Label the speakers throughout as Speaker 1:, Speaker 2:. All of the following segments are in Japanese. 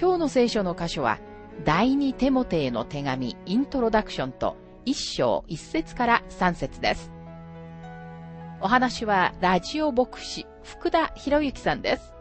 Speaker 1: 今日の聖書の箇所は、第二テモテへの手紙イントロダクションと一章一節から三節です。お話はラジオ牧師福田博之さんです。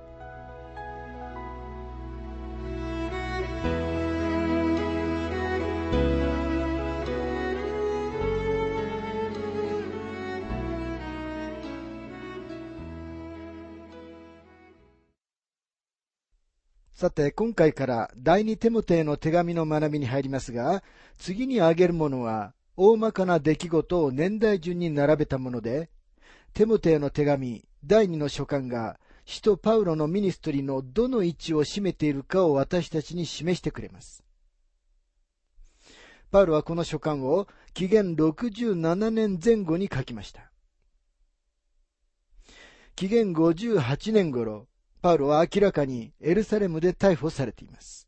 Speaker 2: さて、今回から第二テモテへの手紙の学びに入りますが、次に挙げるものは、大まかな出来事を年代順に並べたもので、テモテへの手紙第二の書簡が、使徒パウロのミニストリーのどの位置を占めているかを私たちに示してくれます。パウロはこの書簡を紀元67年前後に書きました。紀元58年頃、パウロは明らかにエルサレムで逮捕されています。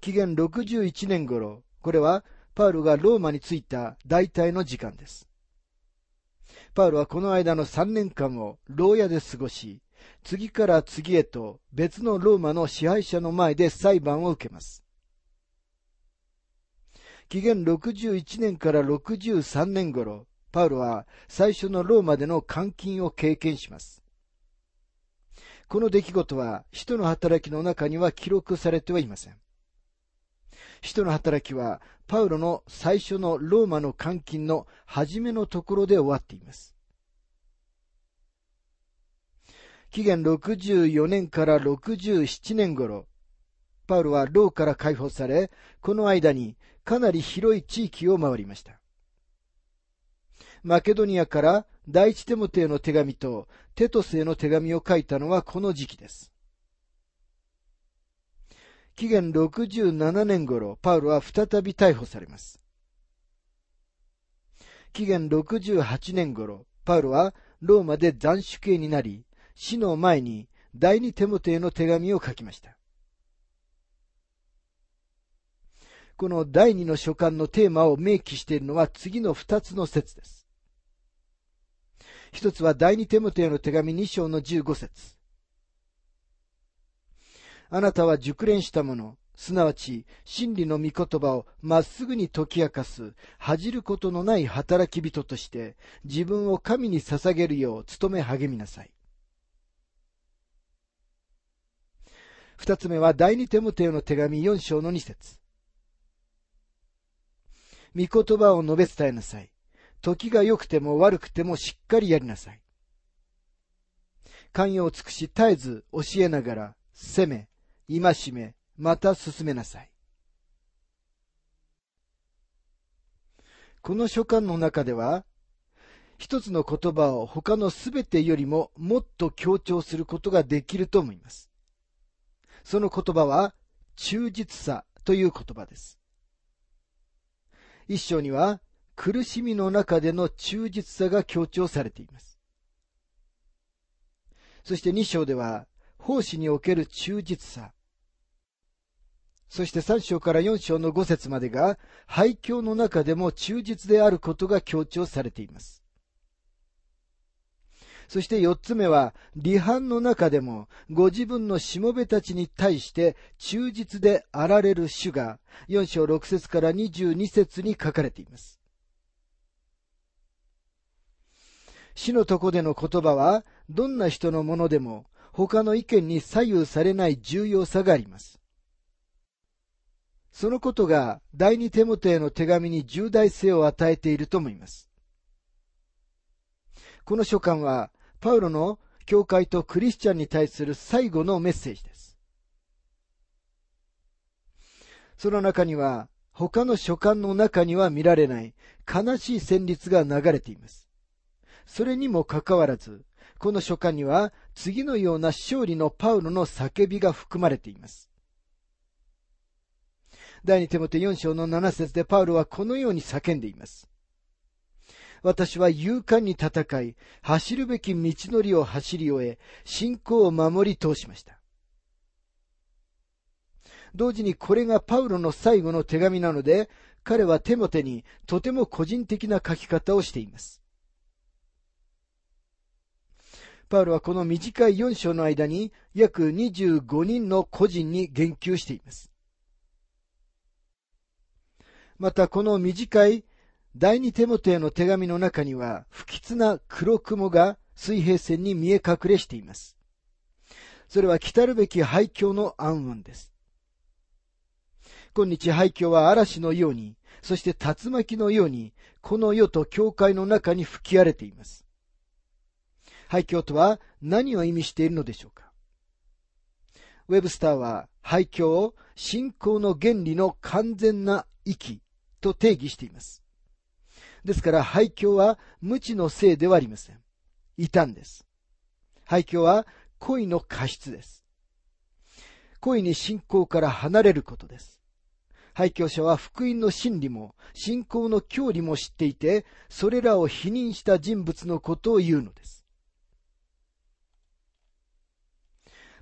Speaker 2: 紀元61年頃、これはパウロがローマに着いた大体の時間です。パウロはこの間の3年間を牢屋で過ごし、次から次へと別のローマの支配者の前で裁判を受けます。紀元61年から63年頃、パウロは最初のローマでの監禁を経験します。この出来事は、使徒の働きの中には記録されてはいません。使徒の働きは、パウロの最初のローマの監禁の初めのところで終わっています。紀元64年から67年頃、パウロは牢から解放され、この間にかなり広い地域を回りました。マケドニアから第一テモテへの手紙とテトスへの手紙を書いたのはこの時期です。紀元67年頃、パウロは再び逮捕されます。紀元68年頃、パウロはローマで斬首刑になり、死の前に第二テモテへの手紙を書きました。この第二の書簡のテーマを明記しているのは次の二つの説です。一つは第二テモテへの手紙二章の十五節あなたは熟練したもの、すなわち真理の御言葉をまっすぐに解き明かす、恥じることのない働き人として、自分を神に捧げるよう努め励みなさい。二つ目は第二テモテへの手紙四章の二節御言葉を述べ伝えなさい。時が良くても悪くてもしっかりやりなさい。寛容を尽くし絶えず教えながら、責め、戒め、また進めなさい。この書簡の中では、一つの言葉を他のすべてよりももっと強調することができると思います。その言葉は、忠実さという言葉です。一章には、苦しみの中での忠実さが強調されています。そして2章では、奉仕における忠実さ。そして3章から4章の5節までが、廃墟の中でも忠実であることが強調されています。そして4つ目は、離反の中でも、ご自分のしもべたちに対して忠実であられる主が、4章6節から22節に書かれています。死のとこでの言葉は、どんな人のものでも、他の意見に左右されない重要さがあります。そのことが第二テモテへの手紙に重大性を与えていると思います。この書簡は、パウロの教会とクリスチャンに対する最後のメッセージです。その中には、他の書簡の中には見られない悲しい旋律が流れています。それにもかかわらず、この書簡には次のような勝利のパウロの叫びが含まれています。第二手モて4章の7節でパウロはこのように叫んでいます。私は勇敢に戦い、走るべき道のりを走り終え、信仰を守り通しました。同時にこれがパウロの最後の手紙なので、彼はテモテにとても個人的な書き方をしています。パウロはこの短い4章の間に約25人の個人に言及しています。またこの短い第二テモテへの手紙の中には不吉な黒雲が水平線に見え隠れしています。それは来たるべき廃墟の暗雲です。今日廃墟は嵐のように、そして竜巻のように、この世と教会の中に吹き荒れています。廃墟とは何を意味しているのでしょうか？ウェブスターは廃墟を信仰の原理の完全な域と定義しています。ですから廃墟は無知のせいではありません。異端です。廃墟は恋の過失です。恋に信仰から離れることです。廃墟者は福音の真理も信仰の教理も知っていて、それらを否認した人物のことを言うのです。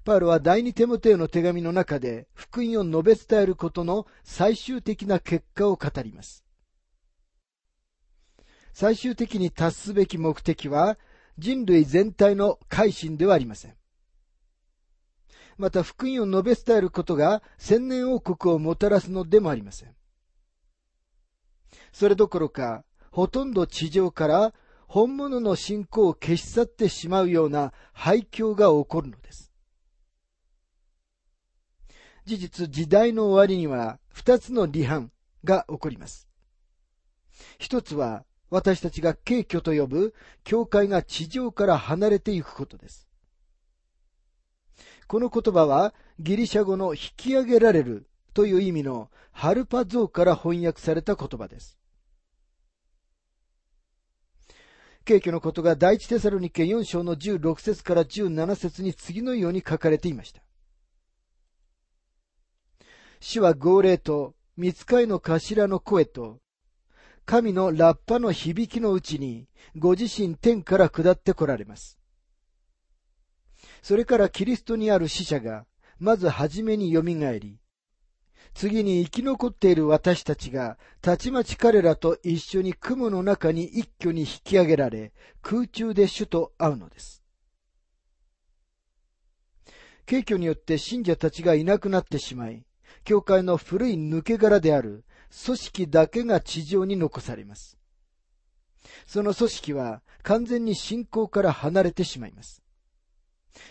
Speaker 2: パウロは第二テモテの手紙の中で福音を述べ伝えることの最終的な結果を語ります。最終的に達すべき目的は人類全体の改心ではありません。また福音を述べ伝えることが千年王国をもたらすのでもありません。それどころか、ほとんど地上から本物の信仰を消し去ってしまうような廃墟が起こるのです。事実、時代の終わりには二つの離反が起こります。一つは、私たちが敬虚と呼ぶ教会が地上から離れていくことです。この言葉はギリシャ語の引き上げられるという意味のハルパ像から翻訳された言葉です。敬虚のことが第一テサロニケ4章の16節から17節に次のように書かれていました。主は号令と、見つかいの頭の声と、神のラッパの響きのうちに、ご自身天から下って来られます。それからキリストにある死者が、まずはじめによみがえり、次に生き残っている私たちが、たちまち彼らと一緒に雲の中に一挙に引き上げられ、空中で主と会うのです。景挙によって信者たちがいなくなってしまい、教会の古い抜け殻である組織だけが地上に残されます。その組織は完全に信仰から離れてしまいます。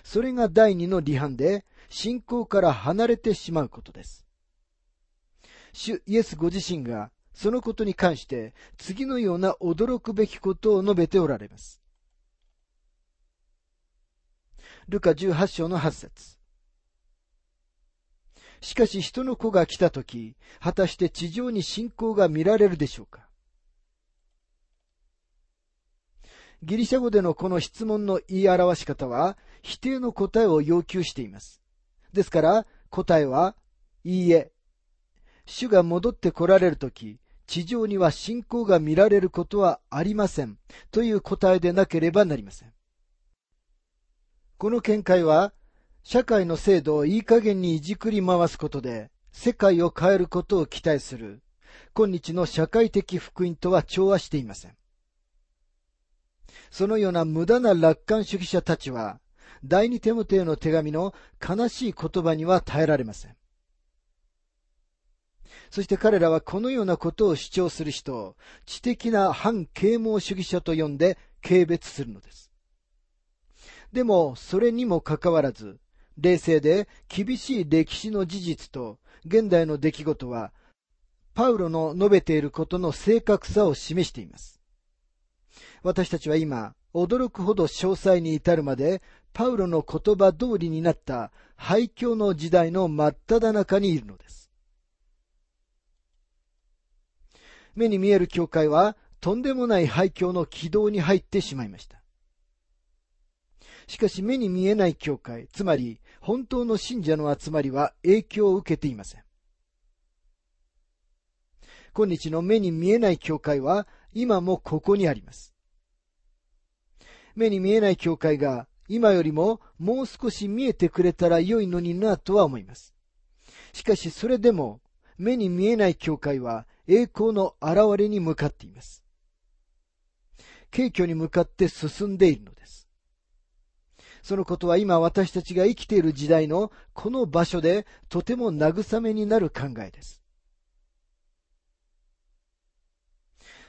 Speaker 2: それが第二の離反で、信仰から離れてしまうことです。主イエスご自身がそのことに関して次のような驚くべきことを述べておられます。ルカ18章の8節しかし人の子が来たとき、果たして地上に信仰が見られるでしょうか？ギリシャ語でのこの質問の言い表し方は、否定の答えを要求しています。ですから、答えは、いいえ。主が戻って来られるとき、地上には信仰が見られることはありません。という答えでなければなりません。この見解は、社会の制度をいい加減にいじくり回すことで、世界を変えることを期待する、今日の社会的福音とは調和していません。そのような無駄な楽観主義者たちは、第二テモテへの手紙の悲しい言葉には耐えられません。そして彼らはこのようなことを主張する人を知的な反啓蒙主義者と呼んで軽蔑するのです。でも、それにもかかわらず、冷静で厳しい歴史の事実と現代の出来事は、パウロの述べていることの正確さを示しています。私たちは今、驚くほど詳細に至るまで、パウロの言葉通りになった廃墟の時代の真っ只中にいるのです。目に見える教会は、とんでもない廃墟の軌道に入ってしまいました。しかし目に見えない教会、つまり本当の信者の集まりは影響を受けていません。今日の目に見えない教会は今もここにあります。目に見えない教会が今よりももう少し見えてくれたら良いのになとは思います。しかしそれでも目に見えない教会は栄光の現れに向かっています。景挙に向かって進んでいるのです。そのことは今私たちが生きている時代のこの場所でとても慰めになる考えです。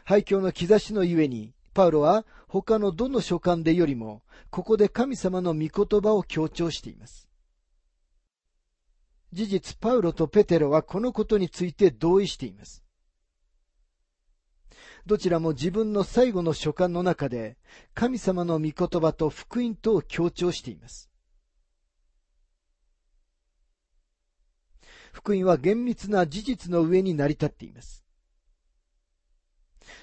Speaker 2: 廃墟の兆しのゆえに、パウロは他のどの書簡でよりも、ここで神様の御言葉を強調しています。事実、パウロとペテロはこのことについて同意しています。どちらも自分の最後の書簡の中で、神様の御言葉と福音とを強調しています。福音は厳密な事実の上に成り立っています。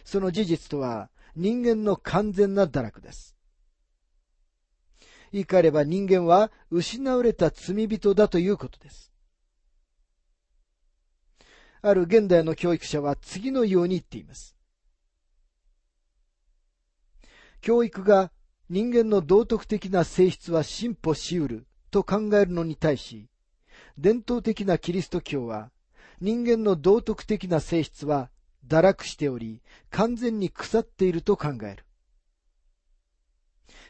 Speaker 2: その事実とは、人間の完全な堕落です。言い換えれば人間は失われた罪人だということです。ある現代の教育者は次のように言っています。教育が人間の道徳的な性質は進歩しうると考えるのに対し、伝統的なキリスト教は人間の道徳的な性質は堕落しており、完全に腐っていると考える。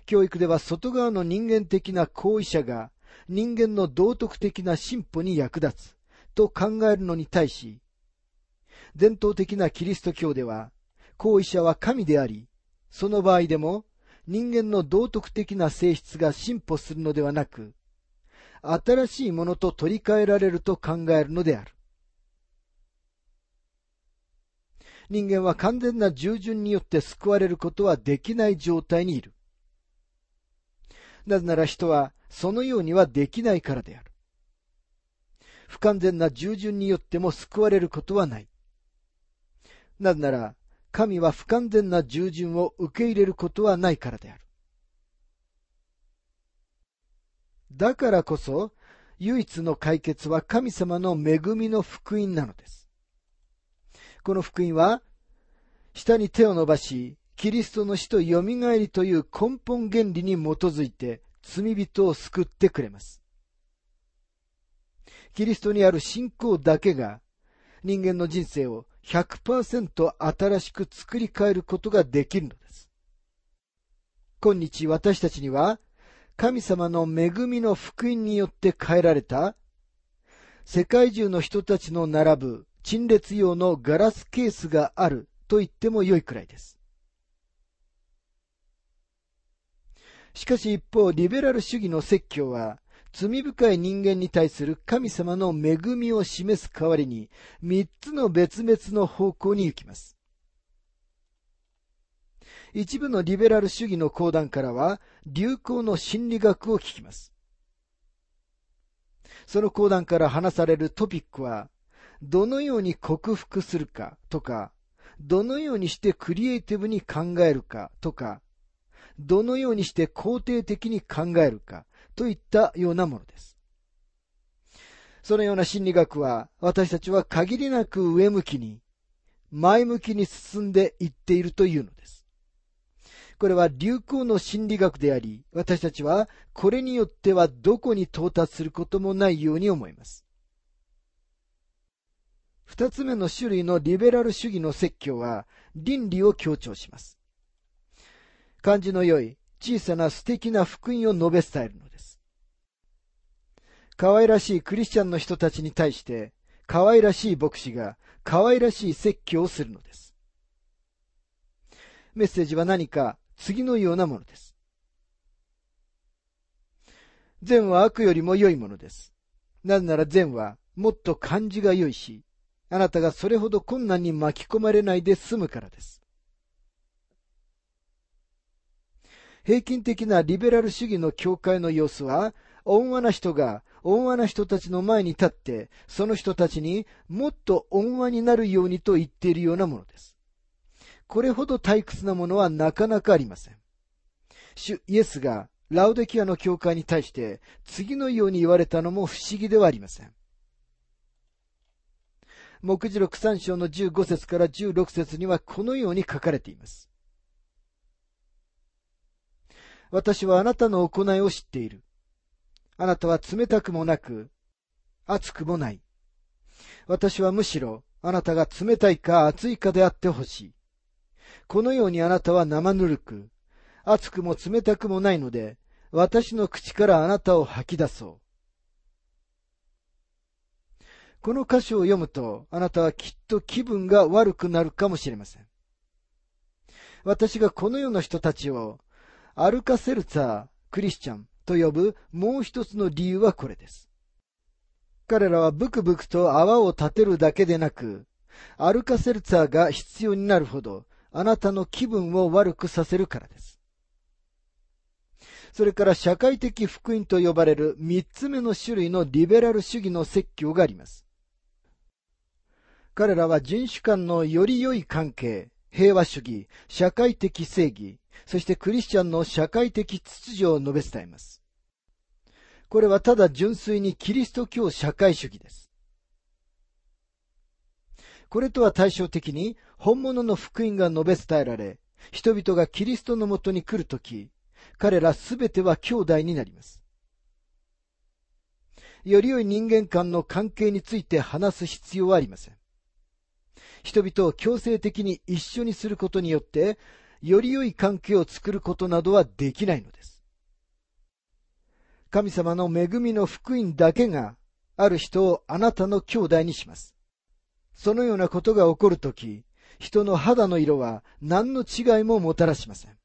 Speaker 2: 教育では外側の人間的な行為者が人間の道徳的な進歩に役立つと考えるのに対し、伝統的なキリスト教では、行為者は神であり、その場合でも人間の道徳的な性質が進歩するのではなく、新しいものと取り替えられると考えるのである。人間は完全な従順によって救われることはできない状態にいる。なぜなら人はそのようにはできないからである。不完全な従順によっても救われることはない。なぜなら、神は不完全な従順を受け入れることはないからである。だからこそ、唯一の解決は神様の恵みの福音なのです。この福音は、下に手を伸ばし、キリストの死と蘇りという根本原理に基づいて罪人を救ってくれます。キリストにある信仰だけが人間の人生を100%新しく作り変えることができるのです。今日私たちには神様の恵みの福音によって変えられた世界中の人たちの並ぶ陳列用のガラスケースがあると言っても良いくらいです。しかし一方、リベラル主義の説教は、罪深い人間に対する神様の恵みを示す代わりに、三つの別々の方向に行きます。一部のリベラル主義の講談からは、流行の心理学を聞きます。その講談から話されるトピックは、どのように克服するかとか、どのようにしてクリエイティブに考えるかとか、どのようにして肯定的に考えるかといったようなものです。そのような心理学は私たちは限りなく上向きに、前向きに進んでいっているというのです。これは流行の心理学であり、私たちはこれによってはどこに到達することもないように思います。二つ目の種類のリベラル主義の説教は倫理を強調します。感じの良い小さな素敵な福音を述べ伝えるの。可愛らしいクリスチャンの人たちに対して可愛らしい牧師が可愛らしい説教をするのです。メッセージは何か次のようなものです。善は悪よりも良いものです。なぜなら善はもっと感じが良いし、あなたがそれほど困難に巻き込まれないで済むからです。平均的なリベラル主義の教会の様子は、温和な人が温和な人たちの前に立って、その人たちにもっと温和になるようにと言っているようなものです。これほど退屈なものはなかなかありません。主イエスがラウデキアの教会に対して次のように言われたのも不思議ではありません。目次録3章の15節から16節にはこのように書かれています。私はあなたの行いを知っている。あなたは冷たくもなく、熱くもない。私はむしろ、あなたが冷たいか熱いかであってほしい。このようにあなたは生ぬるく、熱くも冷たくもないので、私の口からあなたを吐き出そう。この箇所を読むと、あなたはきっと気分が悪くなるかもしれません。私がこの世の人たちを、アルカセルツァー、クリスチャンと呼ぶもう一つの理由はこれです。彼らはブクブクと泡を立てるだけでなく、アルカセルツァーが必要になるほど、あなたの気分を悪くさせるからです。それから社会的福音と呼ばれる三つ目の種類のリベラル主義の説教があります。彼らは人種間のより良い関係、平和主義、社会的正義、そしてクリスチャンの社会的秩序を述べ伝えます。これはただ純粋にキリスト教社会主義です。これとは対照的に本物の福音が述べ伝えられ、人々がキリストのもとに来るとき、彼らすべては兄弟になります。より良い人間間の関係について話す必要はありません。人々を強制的に一緒にすることによって、より良い関係を作ることなどはできないのです。神様の恵みの福音だけが、ある人をあなたの兄弟にします。そのようなことが起こるとき、人の肌の色は何の違いももたらしません。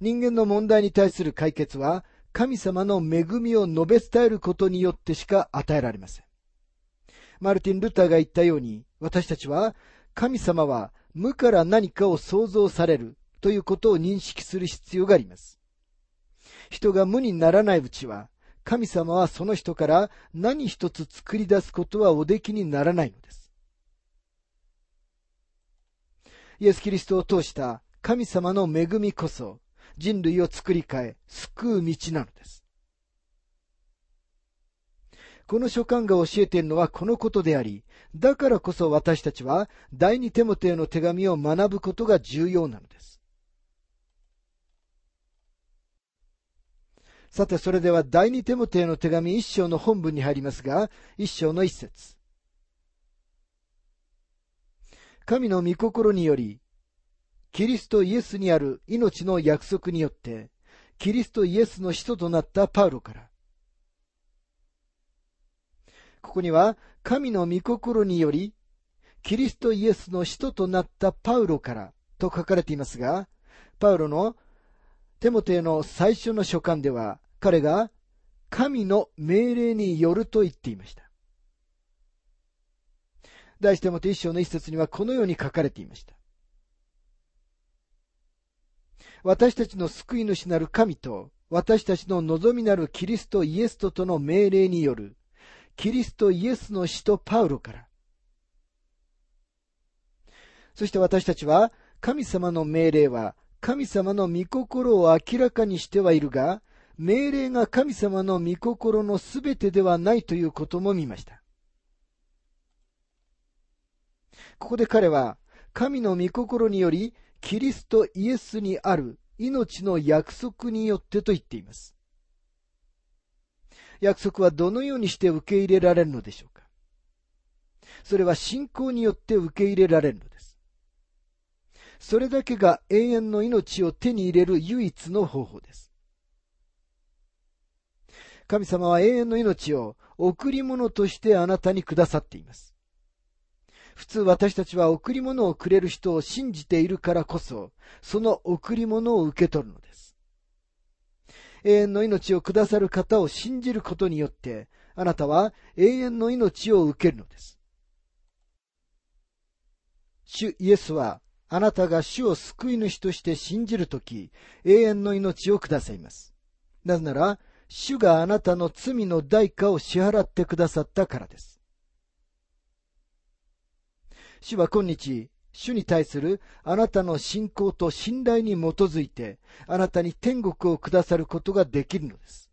Speaker 2: 人間の問題に対する解決は、神様の恵みを述べ伝えることによってしか与えられません。マルティン・ルターが言ったように、私たちは、神様は無から何かを創造されるということを認識する必要があります。人が無にならないうちは、神様はその人から何一つ作り出すことはおできにならないのです。イエス・キリストを通した神様の恵みこそ、人類を作り変え、救う道なのです。この書簡が教えているのはこのことであり、だからこそ私たちは第二テモテへの手紙を学ぶことが重要なのです。さて、それでは第二テモテへの手紙一章の本文に入りますが、一章の一節。神の御心により、キリストイエスにある命の約束によって、キリストイエスの使徒となったパウロから。ここには、神の御心により、キリストイエスの使徒となったパウロからと書かれていますが、パウロのテモテの最初の書簡では、彼が神の命令によると言っていました。第一テモテ一章の一節にはこのように書かれていました。私たちの救い主なる神と、私たちの望みなるキリストイエストとの命令による、キリストイエスの使徒パウロから。そして私たちは、神様の命令は、神様の御心を明らかにしてはいるが、命令が神様の御心のすべてではないということも見ました。ここで彼は、神の御心により、キリストイエスにある命の約束によってと言っています。約束はどのようにして受け入れられるのでしょうか？それは信仰によって受け入れられるのです。それだけが永遠の命を手に入れる唯一の方法です。神様は永遠の命を贈り物としてあなたにくださっています。普通私たちは贈り物をくれる人を信じているからこそ、その贈り物を受け取るのです。永遠の命をくださる方を信じることによって、あなたは永遠の命を受けるのです。主イエスは、あなたが主を救い主として信じるとき、永遠の命をくださいます。なぜなら、主があなたの罪の代価を支払ってくださったからです。主は今日、主に対するあなたの信仰と信頼に基づいて、あなたに天国をくださることができるのです。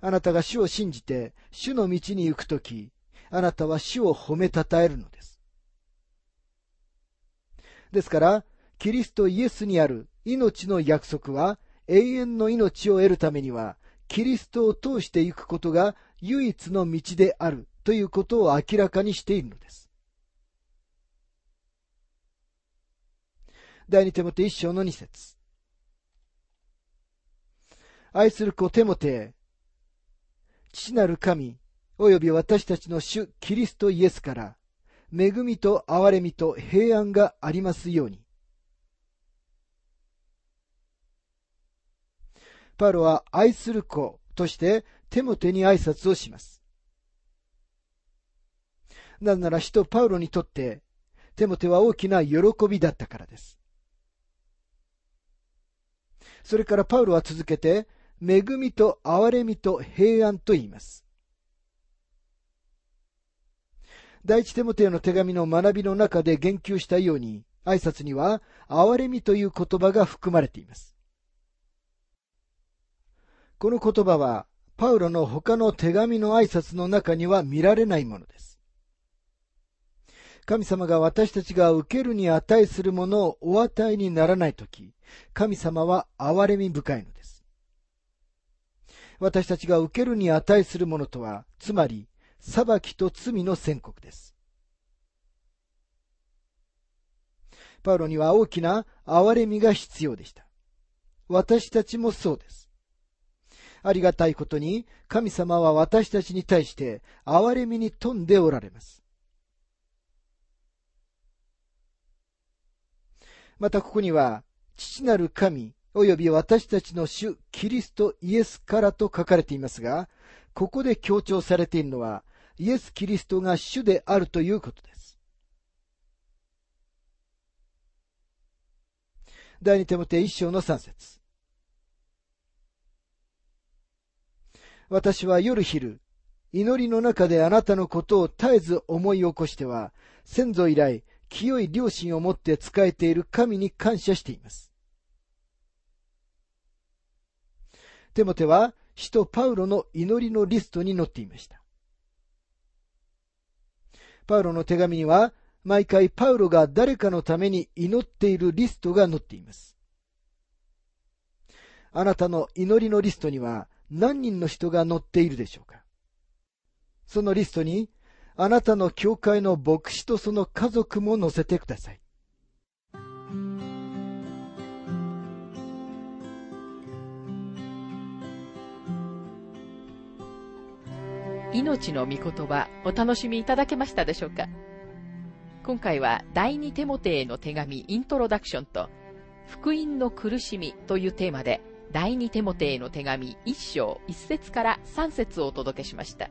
Speaker 2: あなたが主を信じて、主の道に行くとき、あなたは主を褒めたたえるのです。ですから、キリストイエスにある命の約束は、永遠の命を得るためには、キリストを通していくことが唯一の道であるということを明らかにしているのです。第二手モテ一章の二節愛する子テモテ父なる神、および私たちの主キリストイエスから、恵みと憐れみと平安がありますように。パウロは愛する子としてテモテに挨拶をします。なぜなら使徒パウロにとってテモテは大きな喜びだったからです。それからパウロは続けて、恵みと憐れみと平安と言います。第一テモテへの手紙の学びの中で言及したように、挨拶には、憐れみという言葉が含まれています。この言葉は、パウロの他の手紙の挨拶の中には見られないものです。神様が私たちが受けるに値するものをお与えにならないとき、神様は憐れみ深いのです。私たちが受けるに値するものとは、つまり、裁きと罪の宣告です。パウロには大きな憐れみが必要でした。私たちもそうです。ありがたいことに、神様は私たちに対して憐れみに富んでおられます。またここには、父なる神、及び私たちの主、キリストイエスからと書かれていますが、ここで強調されているのは、イエス・キリストが主であるということです。第二手モて一章の三節私は夜昼、祈りの中であなたのことを絶えず思い起こしては、先祖以来、清い良心を持って仕えている神に感謝しています。テモテは使徒パウロの祈りのリストに載っていました。パウロの手紙には、毎回パウロが誰かのために祈っているリストが載っています。あなたの祈りのリストには何人の人が載っているでしょうかそのリストに、あなたの教会の牧師とその家族も載せてください。
Speaker 1: 命の御言葉お楽しみいただけましたでしょうか？今回は第二テモテへの手紙イントロダクションと福音の苦しみというテーマで第二テモテへの手紙一章一節から三節をお届けしました。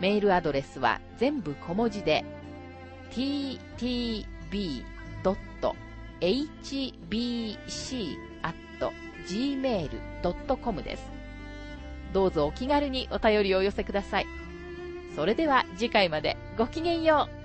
Speaker 1: メールアドレスは全部小文字で ttb.hbc.gmail.com です。どうぞお気軽にお便りをお寄せください。それでは次回までごきげんよう。